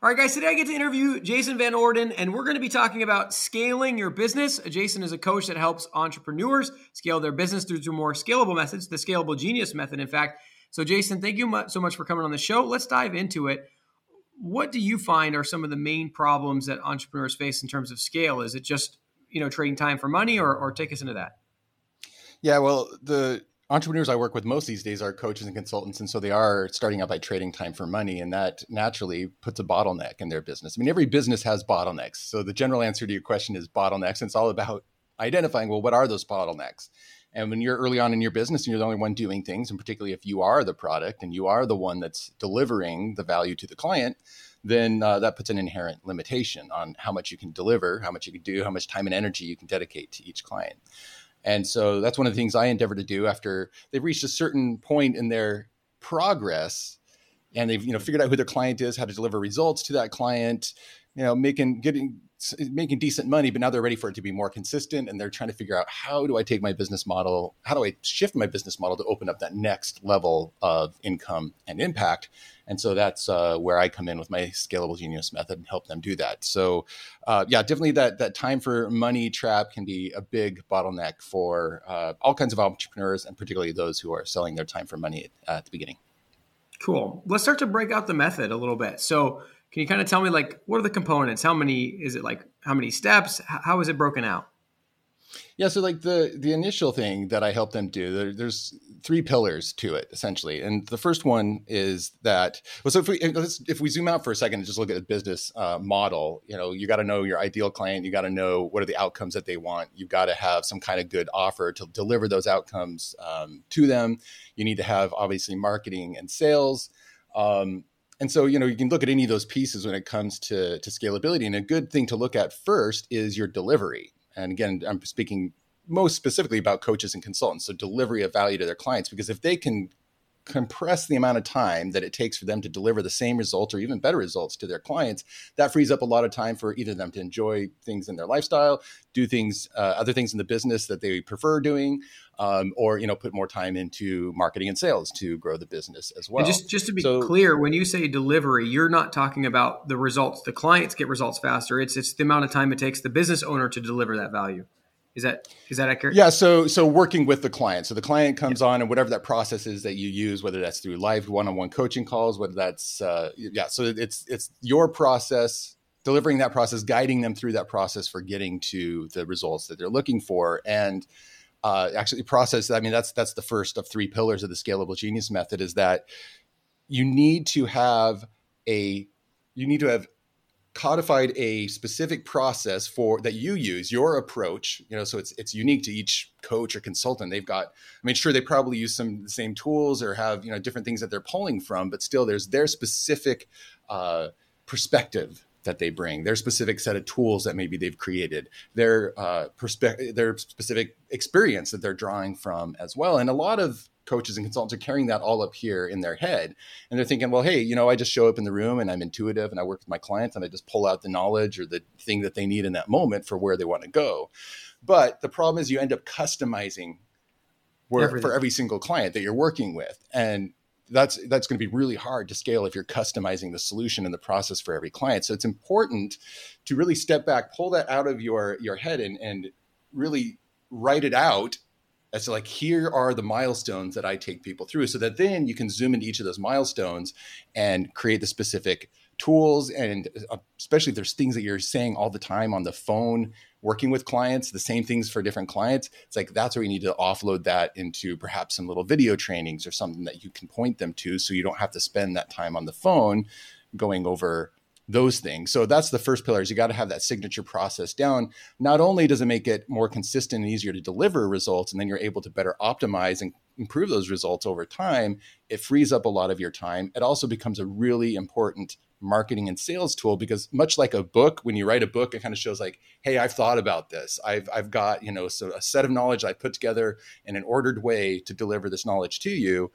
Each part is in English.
All right, guys, today I get to interview Jason Van Orden, and we're going to be talking about scaling your business. Jason is a coach that helps entrepreneurs scale their business through more scalable methods, the Scalable Genius method, in fact. So, Jason, thank you so much for coming on the show. Let's dive into it. What do you find are some of the main problems that entrepreneurs face in terms of scale? Is it just you know trading time for money, or, or take us into that? Yeah, well, the entrepreneurs I work with most these days are coaches and consultants, and so they are starting out by trading time for money, and that naturally puts a bottleneck in their business. I mean, every business has bottlenecks. So the general answer to your question is bottlenecks, and it's all about identifying well, what are those bottlenecks? And when you're early on in your business and you're the only one doing things, and particularly if you are the product and you are the one that's delivering the value to the client, then uh, that puts an inherent limitation on how much you can deliver, how much you can do, how much time and energy you can dedicate to each client. And so that's one of the things I endeavor to do after they've reached a certain point in their progress and they've you know figured out who their client is, how to deliver results to that client, you know, making getting making decent money, but now they're ready for it to be more consistent and they're trying to figure out how do I take my business model, how do I shift my business model to open up that next level of income and impact. And so that's uh, where I come in with my scalable genius method and help them do that. So uh, yeah, definitely that that time for money trap can be a big bottleneck for uh, all kinds of entrepreneurs and particularly those who are selling their time for money at, at the beginning. Cool. Let's start to break out the method a little bit. So can you kind of tell me like what are the components? How many is it like how many steps? How is it broken out? Yeah, so like the the initial thing that I help them do, there, there's three pillars to it essentially, and the first one is that. Well, so if we if we zoom out for a second and just look at the business uh, model, you know, you got to know your ideal client, you got to know what are the outcomes that they want, you've got to have some kind of good offer to deliver those outcomes um, to them. You need to have obviously marketing and sales. Um, and so, you know, you can look at any of those pieces when it comes to, to scalability. And a good thing to look at first is your delivery. And again, I'm speaking most specifically about coaches and consultants. So, delivery of value to their clients, because if they can compress the amount of time that it takes for them to deliver the same results or even better results to their clients, that frees up a lot of time for either them to enjoy things in their lifestyle, do things, uh, other things in the business that they prefer doing, um, or you know, put more time into marketing and sales to grow the business as well. And just just to be so, clear, when you say delivery, you're not talking about the results. The clients get results faster. It's it's the amount of time it takes the business owner to deliver that value. Is that is that accurate? Yeah. So so working with the client. So the client comes yeah. on, and whatever that process is that you use, whether that's through live one-on-one coaching calls, whether that's uh, yeah. So it's it's your process, delivering that process, guiding them through that process for getting to the results that they're looking for, and uh, actually process. I mean, that's that's the first of three pillars of the scalable genius method. Is that you need to have a you need to have codified a specific process for that you use your approach you know so it's it's unique to each coach or consultant. They've got i mean sure they probably use some the same tools or have you know different things that they're pulling from but still there's their specific uh, perspective that they bring their specific set of tools that maybe they've created their uh, perspective their specific experience that they're drawing from as well. And a lot of coaches and consultants are carrying that all up here in their head. And they're thinking well hey you know i just show up in the room and i'm intuitive and i work with my clients and i just pull out the knowledge or the thing that they need in that moment for where they want to go. But the problem is you end up customizing where, for every single client that you're working with. And that's that's going to be really hard to scale if you're customizing the solution and the process for every client. So it's important to really step back pull that out of your your head and and really write it out as to like here are the milestones that I take people through so that then you can zoom into each of those milestones and create the specific tools and uh, especially if there's things that you're saying all the time on the phone working with clients the same things for different clients it's like that's where you need to offload that into perhaps some little video trainings or something that you can point them to so you don't have to spend that time on the phone going over those things. So that's the first pillar is you got to have that signature process down. Not only does it make it more consistent and easier to deliver results, and then you're able to better optimize and improve those results over time, it frees up a lot of your time. It also becomes a really important marketing and sales tool because much like a book when you write a book it kind of shows like hey i've thought about this i've, I've got you know so a set of knowledge i put together in an ordered way to deliver this knowledge to you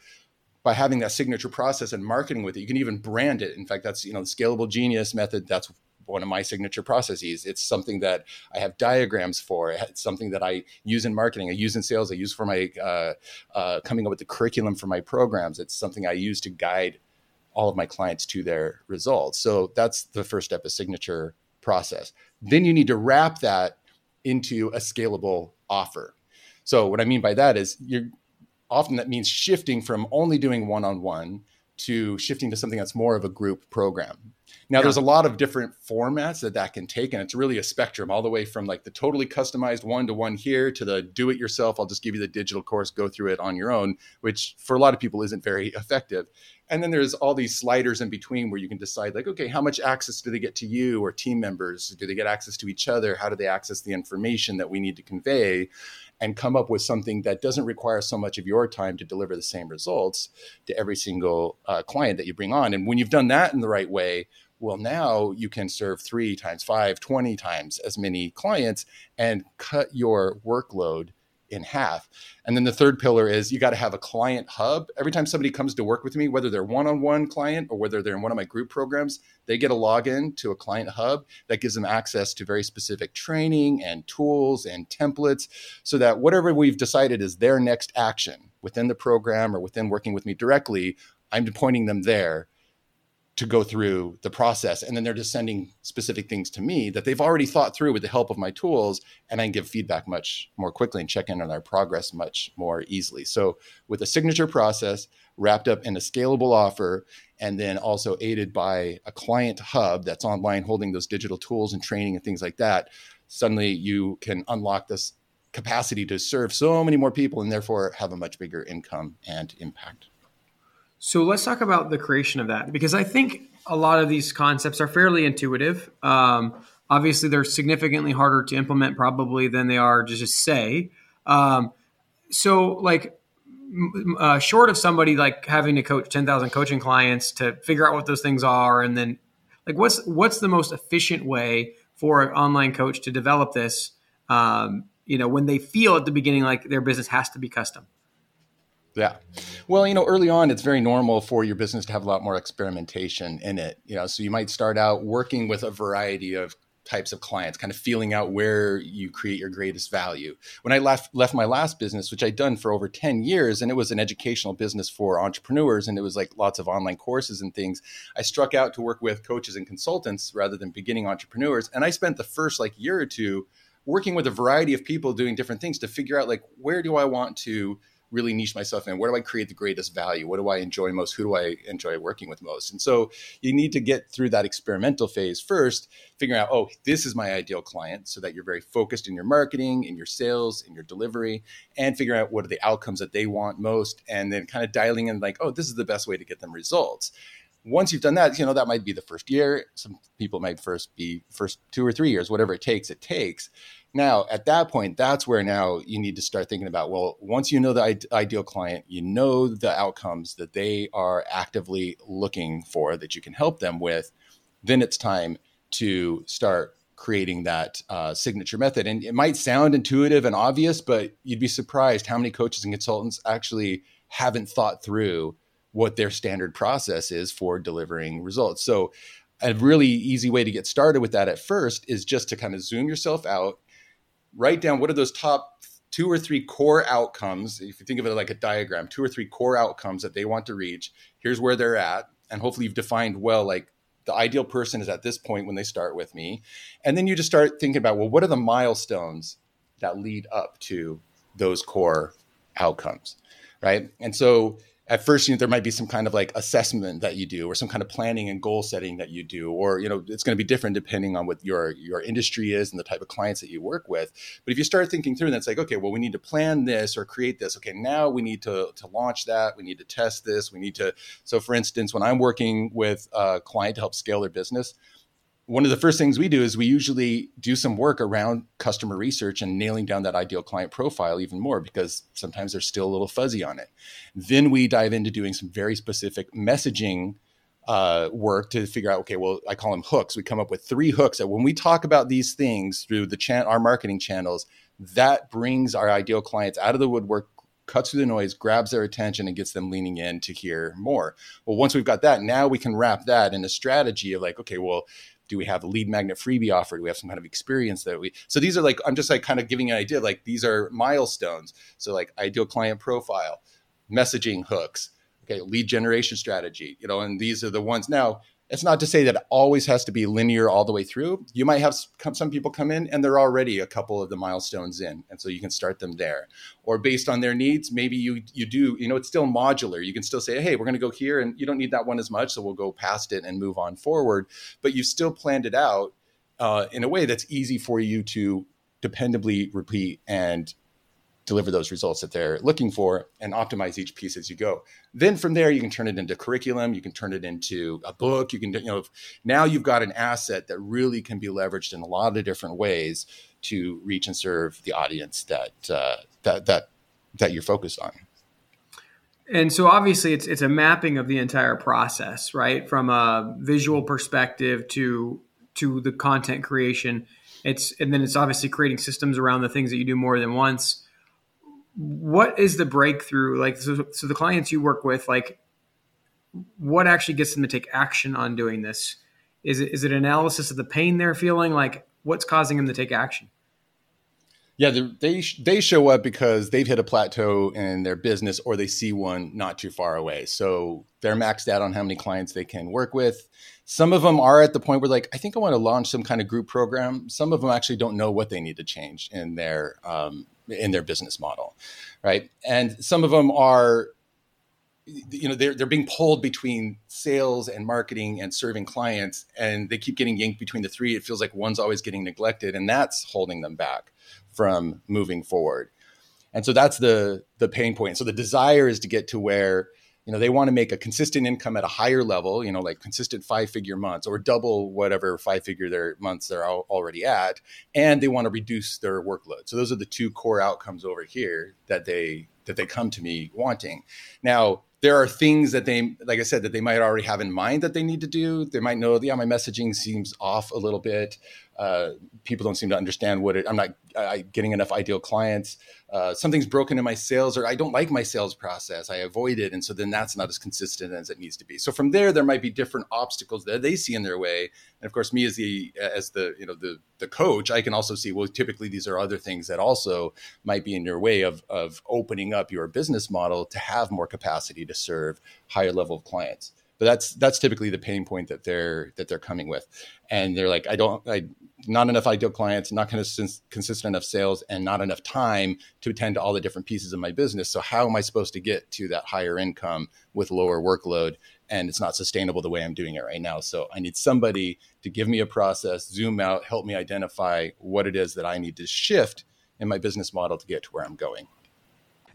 by having that signature process and marketing with it. You can even brand it. In fact, that's you know the scalable genius method. That's one of my signature processes. It's something that I have diagrams for. It's something that I use in marketing. I use in sales. I use for my uh, uh, coming up with the curriculum for my programs. It's something I use to guide all of my clients to their results. So that's the first step of signature process. Then you need to wrap that into a scalable offer. So what I mean by that is you're often that means shifting from only doing one-on-one to shifting to something that's more of a group program. Now, yeah. there's a lot of different formats that that can take, and it's really a spectrum all the way from like the totally customized one to one here to the do it yourself. I'll just give you the digital course, go through it on your own, which for a lot of people isn't very effective. And then there's all these sliders in between where you can decide, like, okay, how much access do they get to you or team members? Do they get access to each other? How do they access the information that we need to convey? And come up with something that doesn't require so much of your time to deliver the same results to every single uh, client that you bring on. And when you've done that in the right way, well, now you can serve three times five, 20 times as many clients and cut your workload in half. And then the third pillar is you got to have a client hub. Every time somebody comes to work with me, whether they're one on one client or whether they're in one of my group programs, they get a login to a client hub that gives them access to very specific training and tools and templates so that whatever we've decided is their next action within the program or within working with me directly, I'm pointing them there to go through the process. And then they're just sending specific things to me that they've already thought through with the help of my tools. And i can give feedback much more quickly and check in on their progress much more easily. So with a signature process wrapped up in a scalable offer and then also aided by a client hub that's online holding those digital tools and training and things like that suddenly you can unlock this capacity to serve so many more people and therefore have a much bigger income and impact so let's talk about the creation of that because I think a lot of these concepts are fairly intuitive. Um, obviously, they're significantly harder to implement probably than they are to just say. Um, so, like, uh, short of somebody like having to coach 10,000 coaching clients to figure out what those things are and then like what's what's the most efficient way for an online coach to develop this um, you know when they feel at the beginning like their business has to be custom yeah. Well, you know, early on, it's very normal for your business to have a lot more experimentation in it. You know, so you might start out working with a variety of types of clients, kind of feeling out where you create your greatest value. When I left left my last business, which I'd done for over 10 years, and it was an educational business for entrepreneurs, and it was like lots of online courses and things, I struck out to work with coaches and consultants rather than beginning entrepreneurs. And I spent the first like year or two working with a variety of people doing different things to figure out like where do I want to really niche myself in where do I create the greatest value? What do I enjoy most? Who do I enjoy working with most? And so you need to get through that experimental phase first, figuring out, oh, this is my ideal client, so that you're very focused in your marketing, in your sales, in your delivery, and figuring out what are the outcomes that they want most, and then kind of dialing in like, oh, this is the best way to get them results once you've done that, you know, that might be the first year. Some people might first be first two or three years, whatever it takes, it takes. Now, at that point, that's where now you need to start thinking about well, once you know the ideal client, you know the outcomes that they are actively looking for that you can help them with, then it's time to start creating that uh, signature method. And it might sound intuitive and obvious, but you'd be surprised how many coaches and consultants actually haven't thought through what their standard process is for delivering results. So, a really easy way to get started with that at first is just to kind of zoom yourself out write down what are those top two or three core outcomes. If you think of it like a diagram, two or three core outcomes that they want to reach. Here's where they're at. And hopefully you've defined well, like the ideal person is at this point when they start with me. And then you just start thinking about, well, what are the milestones that lead up to those core outcomes? Right. And so at first you know there might be some kind of like assessment that you do or some kind of planning and goal setting that you do or you know it's going to be different depending on what your your industry is and the type of clients that you work with. But if you start thinking through it's like okay well we need to plan this or create this. Okay now we need to to launch that. We need to test this. We need to so for instance when i'm working with a client to help scale their business one of the first things we do is we usually do some work around customer research and nailing down that ideal client profile even more because sometimes they're still a little fuzzy on it. Then we dive into doing some very specific messaging uh, work to figure out okay well i call them hooks we come up with three hooks that when we talk about these things through the chan- our marketing channels that brings our ideal clients out of the woodwork cuts through the noise grabs their attention and gets them leaning in to hear more. Well once we've got that now we can wrap that in a strategy of like okay well do we have a lead magnet freebie offer? Do we have some kind of experience that we so these are like i'm just like kind of giving an idea like these are milestones. So like ideal client profile messaging hooks Okay, lead generation strategy, you know, and these are the ones. Now it's not to say that it always has to be linear all the way through. You might have some people come in and they're already a couple of the milestones in, and so you can start them there. Or based on their needs, maybe you you do you know it's still modular. You can still say, hey, we're going to go here, and you don't need that one as much, so we'll go past it and move on forward. But you still planned it out uh, in a way that's easy for you to dependably repeat and deliver those results that they're looking for and optimize each piece as you go. Then from there, you can turn it into curriculum. You can turn it into a book. You can, you know, now you've got an asset that really can be leveraged in a lot of different ways to reach and serve the audience that uh, that that that you're focused on. And so obviously it's it's a mapping of the entire process, right? From a visual perspective to to the content creation. It's and then it's obviously creating systems around the things that you do more than once what is the breakthrough? Like so, so the clients you work with like what actually gets them to take action on doing this? Is it is it analysis of the pain they're feeling? Like what's causing them to take action? Yeah they they show up because they've hit a plateau in their business or they see one not too far away. So they're maxed out on how many clients they can work with. Some of them are at the point where like i think i want to launch some kind of group program. Some of them actually don't know what they need to change in their um, in their business model, right? And some of them are, you know, they're they're being pulled between sales and marketing and serving clients, and they keep getting yanked between the three. It feels like one's always getting neglected, and that's holding them back from moving forward. And so that's the the pain point. So the desire is to get to where you know they want to make a consistent income at a higher level you know like consistent five figure months or double whatever five figure their months they're already at and they want to reduce their workload. So those are the two core outcomes over here that they that they come to me wanting. Now there are things that they like i said that they might already have in mind that they need to do. They might know yeah my messaging seems off a little bit uh, people don't seem to understand what it i'm not I, getting enough ideal clients. Uh, something's broken in my sales or i don't like my sales process. I avoid it. And so then that's not as consistent as it needs to be. So from there there might be different obstacles that they see in their way. And of course me as the as the you know the the coach i can also see well typically these are other things that also might be in your way of of opening up your business model to have more capacity to serve higher level clients but that's that's typically the pain point that they're that they're coming with. And they're like i don't i not enough ideal clients not kind of consistent enough sales and not enough time to attend to all the different pieces of my business. So how am i supposed to get to that higher income with lower workload? And it's not sustainable the way i'm doing it right now. So i need somebody to give me a process zoom out help me identify what it is that i need to shift in my business model to get to where i'm going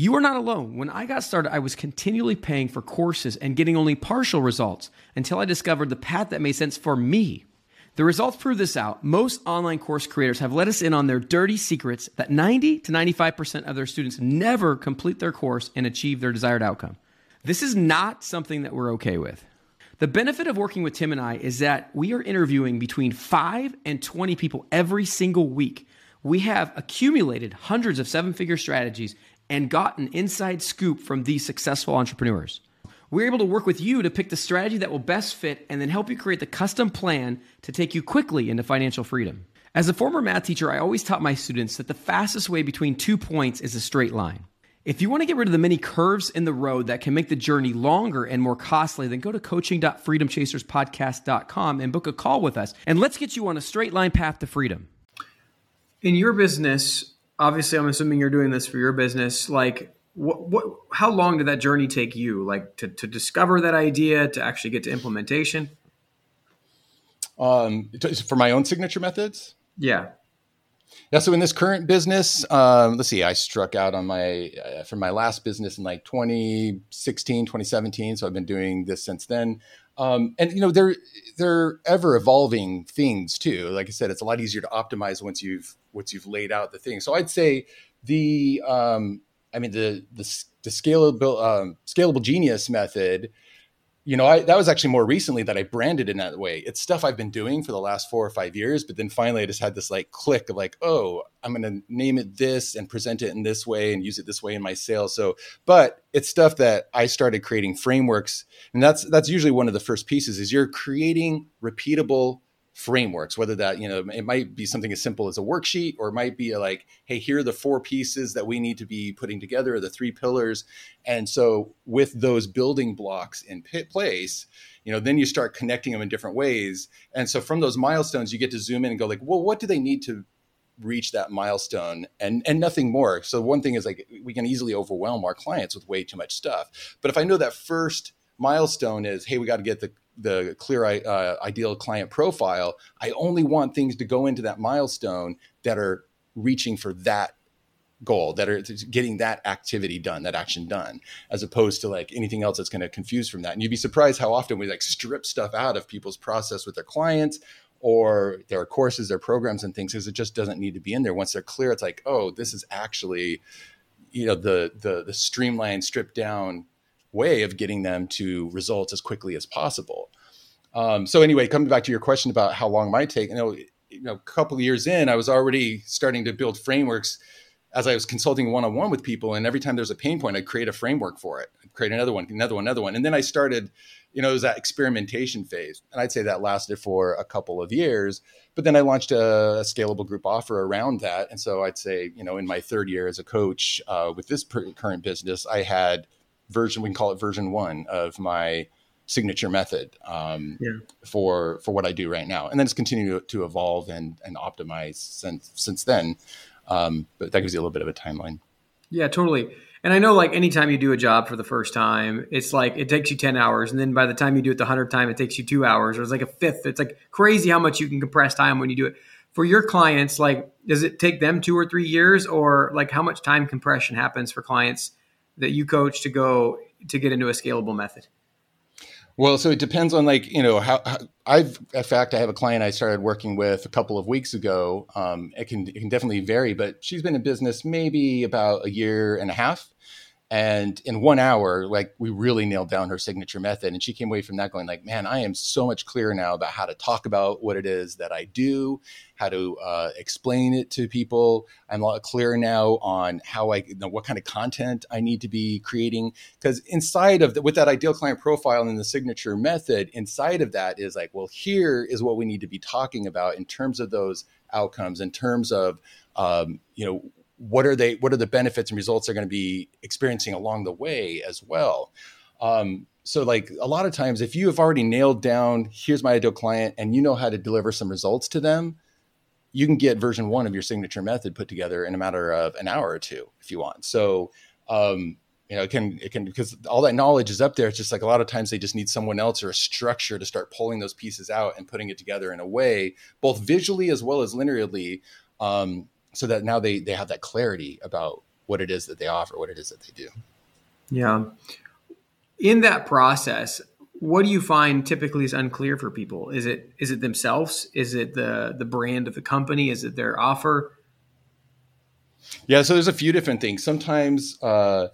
You are not alone. When I got started, I was continually paying for courses and getting only partial results until I discovered the path that made sense for me. The results prove this out. Most online course creators have let us in on their dirty secrets that 90 to 95% of their students never complete their course and achieve their desired outcome. This is not something that we're okay with. The benefit of working with Tim and I is that we are interviewing between 5 and 20 people every single week. We have accumulated hundreds of seven figure strategies and got an inside scoop from these successful entrepreneurs. We're able to work with you to pick the strategy that will best fit and then help you create the custom plan to take you quickly into financial freedom. As a former math teacher, I always taught my students that the fastest way between two points is a straight line. If you want to get rid of the many curves in the road that can make the journey longer and more costly, then go to coaching.freedomchaserspodcast.com and book a call with us, and let's get you on a straight line path to freedom. In your business, obviously i'm assuming you're doing this for your business. Like what, what how long did that journey take you? Like to, to discover that idea to actually get to implementation? Um, for my own signature methods? Yeah yeah so in this current business um, let's see i struck out on my uh, from my last business in like 2016 2017 so i've been doing this since then um, and you know they're they're ever evolving things too. Like I said, it's a lot easier to optimize once you've once you've laid out the thing. So I'd say the um, I mean the the, the scalable um, scalable genius method you know, I, that was actually more recently that I branded in that way. It's stuff I've been doing for the last four or five years, but then finally I just had this like click of like, oh, I'm going to name it this and present it in this way and use it this way in my sales. So, but it's stuff that I started creating frameworks, and that's that's usually one of the first pieces is you're creating repeatable frameworks whether that you know it might be something as simple as a worksheet or it might be like hey here are the four pieces that we need to be putting together the three pillars. And so with those building blocks in place you know then you start connecting them in different ways. And so from those milestones you get to zoom in and go like well what do they need to reach that milestone? And and nothing more. So one thing is like we can easily overwhelm our clients with way too much stuff. But if i know that first milestone is hey we got to get the the clear uh, ideal client profile i only want things to go into that milestone that are reaching for that goal that are getting that activity done that action done as opposed to like anything else that's going to confuse from that. And you'd be surprised how often we like strip stuff out of people's process with their clients or their courses their programs and things because it just doesn't need to be in there. Once they're clear it's like oh this is actually you know the the the streamlined stripped down way of getting them to results as quickly as possible. Um, so anyway, coming back to your question about how long might take, you know, you know, a couple of years in, I was already starting to build frameworks as I was consulting one on one with people. And every time there's a pain point, I'd create a framework for it, I'd create another one, another one, another one. And then I started, you know, it was that experimentation phase. And I'd say that lasted for a couple of years. But then I launched a, a scalable group offer around that. And so I'd say, you know, in my third year as a coach uh, with this per- current business, I had version we can call it version one of my signature method um, yeah. for for what I do right now, and then it's continued to, to evolve and and optimize since since then. Um, but that gives you a little bit of a timeline. Yeah, totally. And I know, like, anytime you do a job for the first time, it's like it takes you 10 hours. And then by the time you do it the 100th time, it takes you two hours, or it's like a fifth. It's like crazy how much you can compress time when you do it. For your clients, like, does it take them two or three years, or like how much time compression happens for clients that you coach to go to get into a scalable method? Well, so it depends on like you know how, how, I've in fact I have a client I started working with a couple of weeks ago. Um, it can it can definitely vary, but she's been in business maybe about a year and a half, and in one hour like we really nailed down her signature method. And she came away from that going like man i am so much clearer now about how to talk about what it is that i do how to uh, explain it to people. I'm a lot clearer now on how i you know what kind of content i need to be creating. Because inside of the, with that ideal client profile and the signature method inside of that is like well here is what we need to be talking about in terms of those outcomes in terms of um, you know what are they what are the benefits and results they're going to be experiencing along the way as well. Um, so like a lot of times if you have already nailed down here's my ideal client and you know how to deliver some results to them you can get version one of your signature method put together in a matter of an hour or two if you want. So um, you know it can it can because all that knowledge is up there. It's just like a lot of times they just need someone else or a structure to start pulling those pieces out and putting it together in a way both visually as well as linearly um, so that now they they have that clarity about what it is that they offer, what it is that they do. Yeah. In that process, what do you find typically is unclear for people? Is it is it themselves? Is it the the brand of the company? Is it their offer? Yeah, so there's a few different things. Sometimes uh,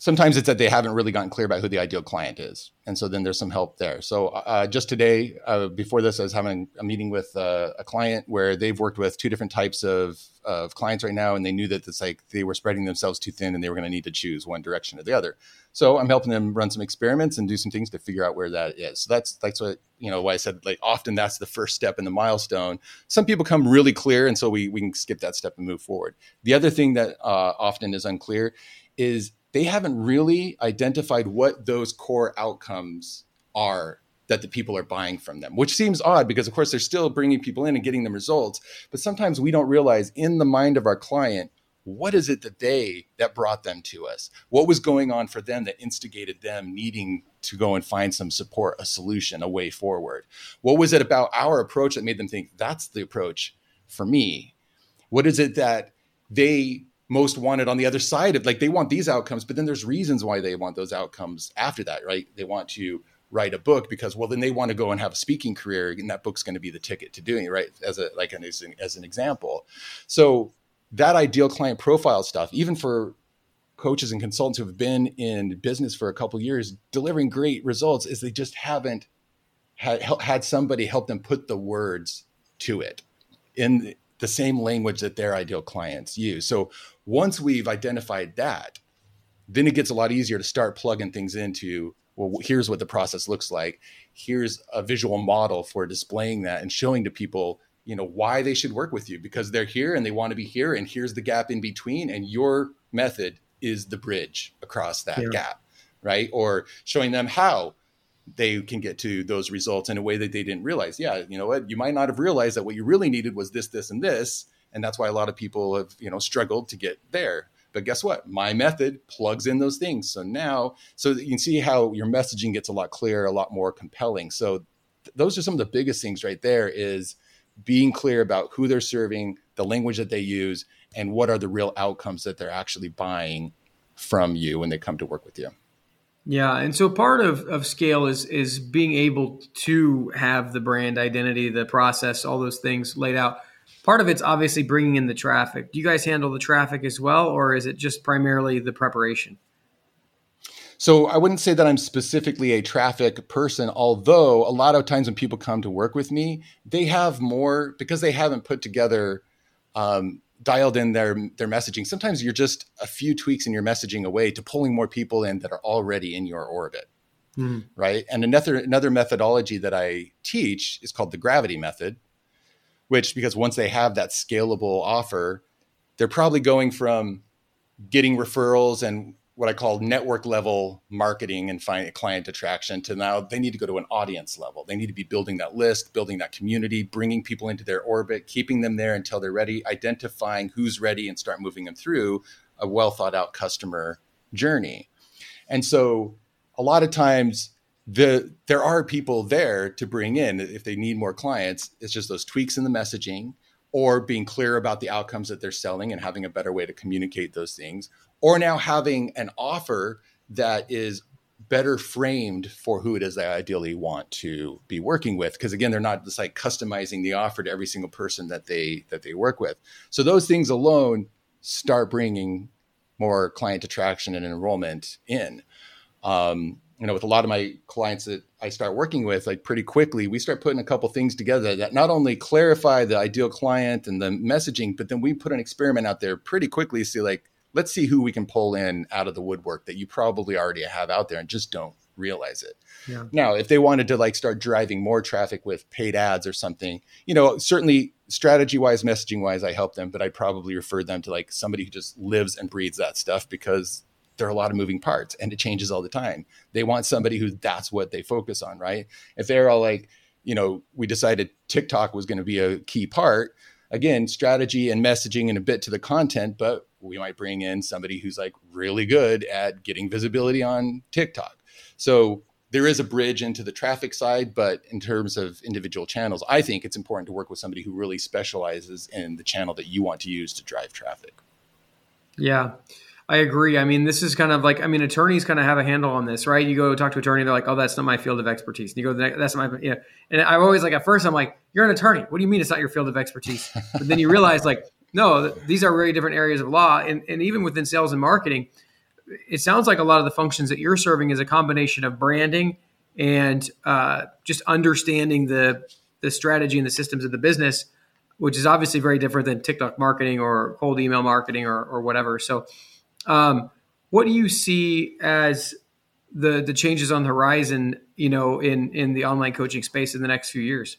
sometimes it's that they haven't really gotten clear about who the ideal client is. And so then there's some help there. So uh, just today uh, before this i was having a meeting with uh, a client where they've worked with two different types of, of clients right now and they knew that it's like they were spreading themselves too thin and they were going to need to choose one direction or the other. So i'm helping them run some experiments and do some things to figure out where that is. So that's that's what you know why i said like often that's the first step in the milestone. Some people come really clear and so we, we can skip that step and move forward. The other thing that uh, often is unclear is they haven't really identified what those core outcomes are that the people are buying from them, which seems odd because, of course, they're still bringing people in and getting them results. But sometimes we don't realize in the mind of our client, what is it that they that brought them to us? What was going on for them that instigated them needing to go and find some support, a solution, a way forward? What was it about our approach that made them think that's the approach for me? What is it that they most wanted on the other side of like they want these outcomes but then there's reasons why they want those outcomes after that right? They want to write a book because well then they want to go and have a speaking career and that book's going to be the ticket to doing it right? As a like an, as an example. So that ideal client profile stuff even for coaches and consultants who have been in business for a couple years delivering great results is they just haven't had, had somebody help them put the words to it. In the same language that their ideal clients use. So once we've identified that, then it gets a lot easier to start plugging things into well here's what the process looks like here's a visual model for displaying that and showing to people you know why they should work with you because they're here and they want to be here and here's the gap in between and your method is the bridge across that yeah. gap right or showing them how they can get to those results in a way that they didn't realize yeah you know what you might not have realized that what you really needed was this this and this and that's why a lot of people have you know struggled to get there but guess what? My method plugs in those things. So now, so you can see how your messaging gets a lot clearer, a lot more compelling. So th- those are some of the biggest things right there is being clear about who they're serving, the language that they use, and what are the real outcomes that they're actually buying from you when they come to work with you. Yeah, and so part of, of scale is is being able to have the brand identity, the process, all those things laid out part of it's obviously bringing in the traffic. Do you guys handle the traffic as well, or is it just primarily the preparation? So I wouldn't say that I'm specifically a traffic person, although a lot of times when people come to work with me, they have more because they haven't put together, um, dialed in their their messaging. Sometimes you're just a few tweaks in your messaging away to pulling more people in that are already in your orbit, mm-hmm. right? And another another methodology that I teach is called the gravity method, which because once they have that scalable offer, they're probably going from getting referrals and what I call network level marketing and find client attraction to now they need to go to an audience level. They need to be building that list, building that community, bringing people into their orbit, keeping them there until they're ready, identifying who's ready and start moving them through a well thought out customer journey. And so a lot of times the there are people there to bring in if they need more clients it's just those tweaks in the messaging or being clear about the outcomes that they're selling and having a better way to communicate those things or now having an offer that is better framed for who it is they ideally want to be working with. Because again they're not just like customizing the offer to every single person that they that they work with. So those things alone start bringing more client attraction and enrollment in. Um, you know, with a lot of my clients that I start working with, like pretty quickly, we start putting a couple things together that not only clarify the ideal client and the messaging, but then we put an experiment out there pretty quickly to see like, let's see who we can pull in out of the woodwork that you probably already have out there and just don't realize it. Yeah. Now, if they wanted to like start driving more traffic with paid ads or something, you know, certainly strategy wise, messaging wise, I help them, but I'd probably refer them to like somebody who just lives and breathes that stuff because there are a lot of moving parts and it changes all the time. They want somebody who that's what they focus on, right? If they're all like, you know, we decided TikTok was going to be a key part, again, strategy and messaging and a bit to the content, but we might bring in somebody who's like really good at getting visibility on TikTok. So there is a bridge into the traffic side, but in terms of individual channels, I think it's important to work with somebody who really specializes in the channel that you want to use to drive traffic. Yeah. I agree. I mean, this is kind of like, I mean, attorneys kind of have a handle on this, right? You go talk to an attorney, they're like, oh, that's not my field of expertise. And you go, that's not my, yeah. And I'm always like, at first, I'm like, you're an attorney. What do you mean it's not your field of expertise? But then you realize, like, no, these are very different areas of law. And, and even within sales and marketing, it sounds like a lot of the functions that you're serving is a combination of branding and uh, just understanding the, the strategy and the systems of the business, which is obviously very different than TikTok marketing or cold email marketing or, or whatever. So, um, what do you see as the the changes on the horizon? You know, in in the online coaching space in the next few years.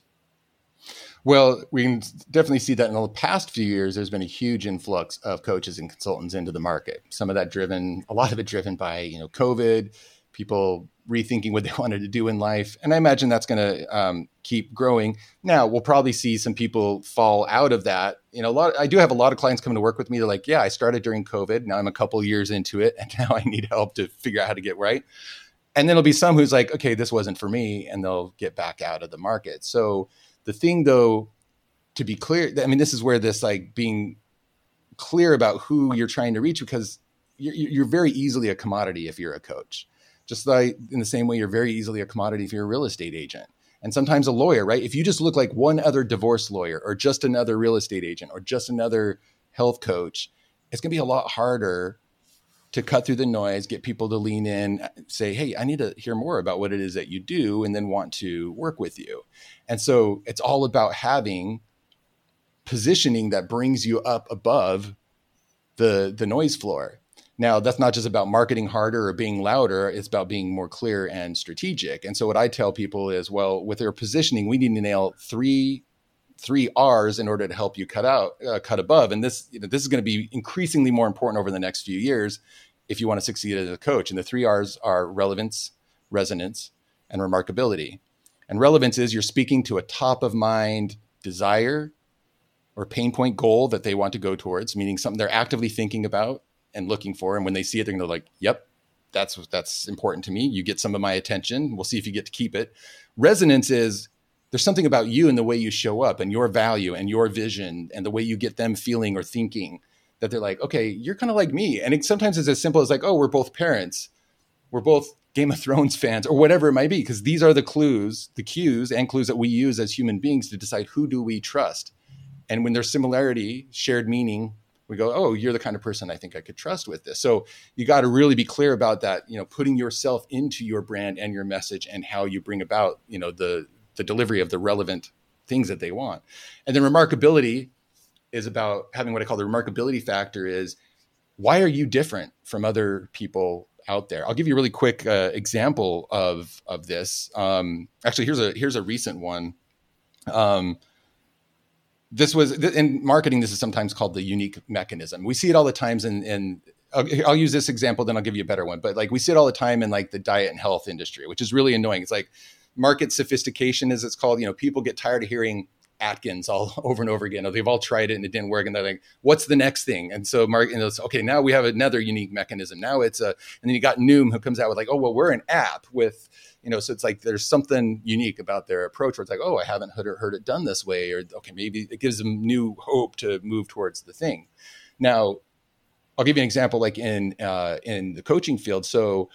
Well, we can definitely see that in the past few years, there's been a huge influx of coaches and consultants into the market. Some of that driven, a lot of it driven by you know COVID, people rethinking what they wanted to do in life. And I imagine that's going to um, keep growing. Now we'll probably see some people fall out of that. You know, a lot. I do have a lot of clients coming to work with me. They're like, "Yeah, I started during COVID. Now I'm a couple years into it, and now I need help to figure out how to get right." And then there'll be some who's like, "Okay, this wasn't for me," and they'll get back out of the market. So the thing, though, to be clear, I mean, this is where this like being clear about who you're trying to reach because you're, you're very easily a commodity if you're a coach just like in the same way you're very easily a commodity if you're a real estate agent and sometimes a lawyer, right? If you just look like one other divorce lawyer or just another real estate agent or just another health coach, it's going to be a lot harder to cut through the noise, get people to lean in, say, hey, I need to hear more about what it is that you do, and then want to work with you. And so it's all about having positioning that brings you up above the the noise floor. Now, that's not just about marketing harder or being louder, it's about being more clear and strategic. And so what I tell people is, well, with their positioning, we need to nail three three R's in order to help you cut out, uh, cut above. And this, you know, this is going to be increasingly more important over the next few years if you want to succeed as a coach. And the three R's are relevance, resonance, and remarkability. And relevance is you're speaking to a top of mind desire or pain point goal that they want to go towards, meaning something they're actively thinking about and looking for. And when they see it, they're going to like, yep, that's that's important to me. You get some of my attention. We'll see if you get to keep it. Resonance is there's something about you and the way you show up and your value and your vision and the way you get them feeling or thinking that they're like, okay, you're kind of like me. And it, sometimes it's as simple as like, oh, we're both parents. We're both Game of Thrones fans or whatever it might be, because these are the clues, the cues and clues that we use as human beings to decide who do we trust. And when there's similarity, shared meaning, we go, oh, you're the kind of person I think I could trust with this. So you got to really be clear about that, you know, putting yourself into your brand and your message and how you bring about, you know, the the delivery of the relevant things that they want. And then remarkability is about having what I call the remarkability factor is why are you different from other people out there? I'll give you a really quick uh, example of of this. Um, actually, here's a here's a recent one. Um, this was in marketing. This is sometimes called the unique mechanism. We see it all the times in, in I'll, I'll, use this example, then I'll give you a better one. But like we see it all the time in like the diet and health industry, which is really annoying. It's like market sophistication, as it's called. You know, people get tired of hearing Atkins all over and over again. They've all tried it and it didn't work, and they're like, "What's the next thing?" And so Mark, you know, okay, now we have another unique mechanism. Now it's a, and then you got Noom who comes out with like, "Oh, well, we're an app with." You know, so it's like there's something unique about their approach where it's like, oh, I haven't heard it, heard it done this way, or okay, maybe it gives them new hope to move towards the thing. Now, I'll give you an example, like in uh, in the coaching field. So,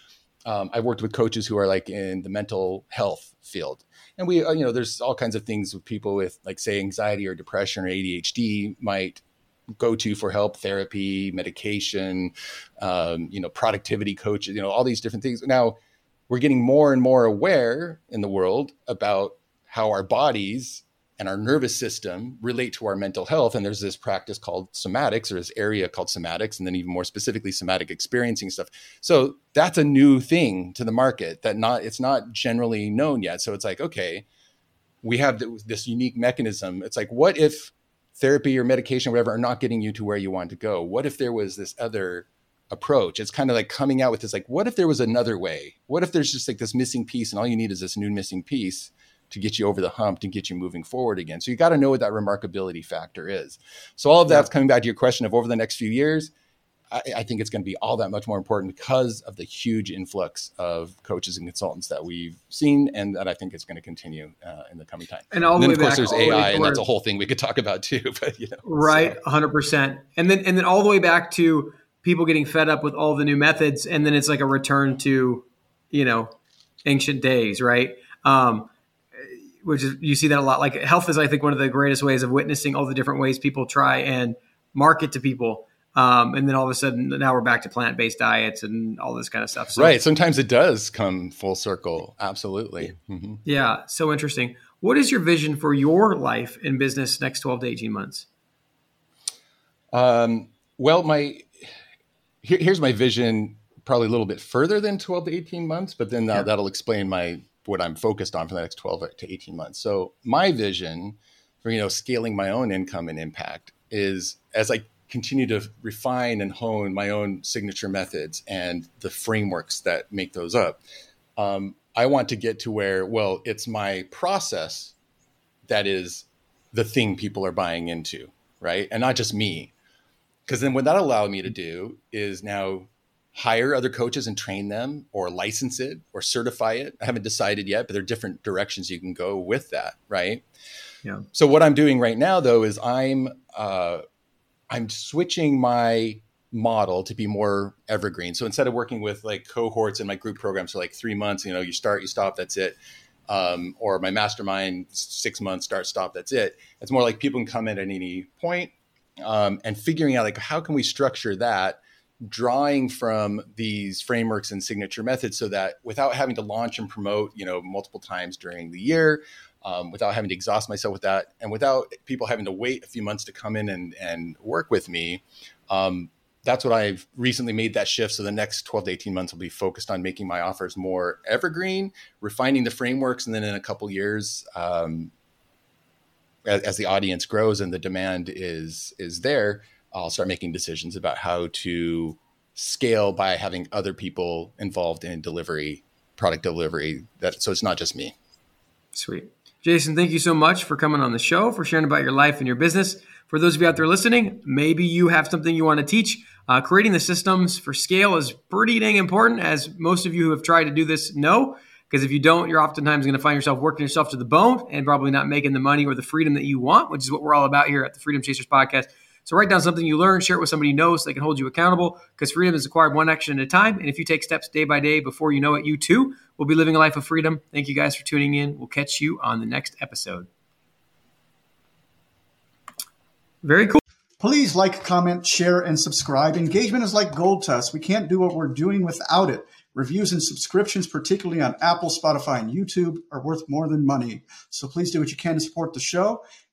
um, I've worked with coaches who are like in the mental health field, and we, uh, you know, there's all kinds of things with people with like say anxiety or depression or ADHD might go to for help, therapy, medication, um, you know, productivity coaches, you know, all these different things. Now, we're getting more and more aware in the world about how our bodies and our nervous system relate to our mental health. And there's this practice called somatics, or this area called somatics, and then even more specifically, somatic experiencing stuff. So that's a new thing to the market that not it's not generally known yet. So it's like, okay, we have this unique mechanism. It's like, what if therapy or medication, or whatever, are not getting you to where you want to go? What if there was this other approach? It's kind of like coming out with this, like, what if there was another way? What if there's just like this missing piece, and all you need is this new missing piece? To get you over the hump to get you moving forward again. So you got to know what that remarkability factor is. So all of that's coming back to your question of over the next few years. I, I think it's going to be all that much more important because of the huge influx of coaches and consultants that we've seen, and that I think is going to continue uh, in the coming time. And, all and then, of course, back, there's AI, and that's a whole thing we could talk about too. But you know, right, hundred so. percent. And then, and then all the way back to people getting fed up with all the new methods, and then it's like a return to, you know, ancient days, right? Um, which is you see that a lot. Like health is, I think, one of the greatest ways of witnessing all the different ways people try and market to people. Um, and then all of a sudden, now we're back to plant based diets and all this kind of stuff. So, right. Sometimes it does come full circle. Absolutely. Mm-hmm. Yeah. So interesting. What is your vision for your life and business next 12 to 18 months? Um, well, my here, here's my vision probably a little bit further than 12 to 18 months, but then uh, yeah. that'll explain my what I'm focused on for the next 12 to 18 months. So my vision for you know scaling my own income and impact is as I continue to refine and hone my own signature methods and the frameworks that make those up. Um, I want to get to where well, it's my process that is the thing people are buying into, right? And not just me. Because then what that allowed me to do is now hire other coaches and train them or license it or certify it. I haven't decided yet, but there are different directions you can go with that, right? Yeah. So what I'm doing right now though is I'm uh, I'm switching my model to be more evergreen. So instead of working with like cohorts in my group programs for like three months, you know, you start, you stop, that's it. Um, or my mastermind six months, start, stop, that's it. It's more like people can come in at any point, um, and figuring out like how can we structure that drawing from these frameworks and signature methods so that without having to launch and promote you know multiple times during the year um, without having to exhaust myself with that and without people having to wait a few months to come in and, and work with me um, that's what i've recently made that shift. So the next 12 to 18 months will be focused on making my offers more evergreen refining the frameworks and then in a couple years um, as, as the audience grows and the demand is is there I'll start making decisions about how to scale by having other people involved in delivery, product delivery. That so it's not just me. Sweet. Jason, thank you so much for coming on the show, for sharing about your life and your business. For those of you out there listening, maybe you have something you want to teach. Uh, creating the systems for scale is pretty dang important, as most of you who have tried to do this know. Because if you don't, you're oftentimes going to find yourself working yourself to the bone and probably not making the money or the freedom that you want, which is what we're all about here at the Freedom Chasers podcast. So write down something you learn, share it with somebody you know so they can hold you accountable because freedom is acquired one action at a time. And if you take steps day by day before you know it, you too will be living a life of freedom. Thank you guys for tuning in. We'll catch you on the next episode. Very cool. Please like, comment, share, and subscribe. Engagement is like gold to us. We can't do what we're doing without it. Reviews and subscriptions, particularly on Apple, Spotify, and YouTube, are worth more than money. So please do what you can to support the show.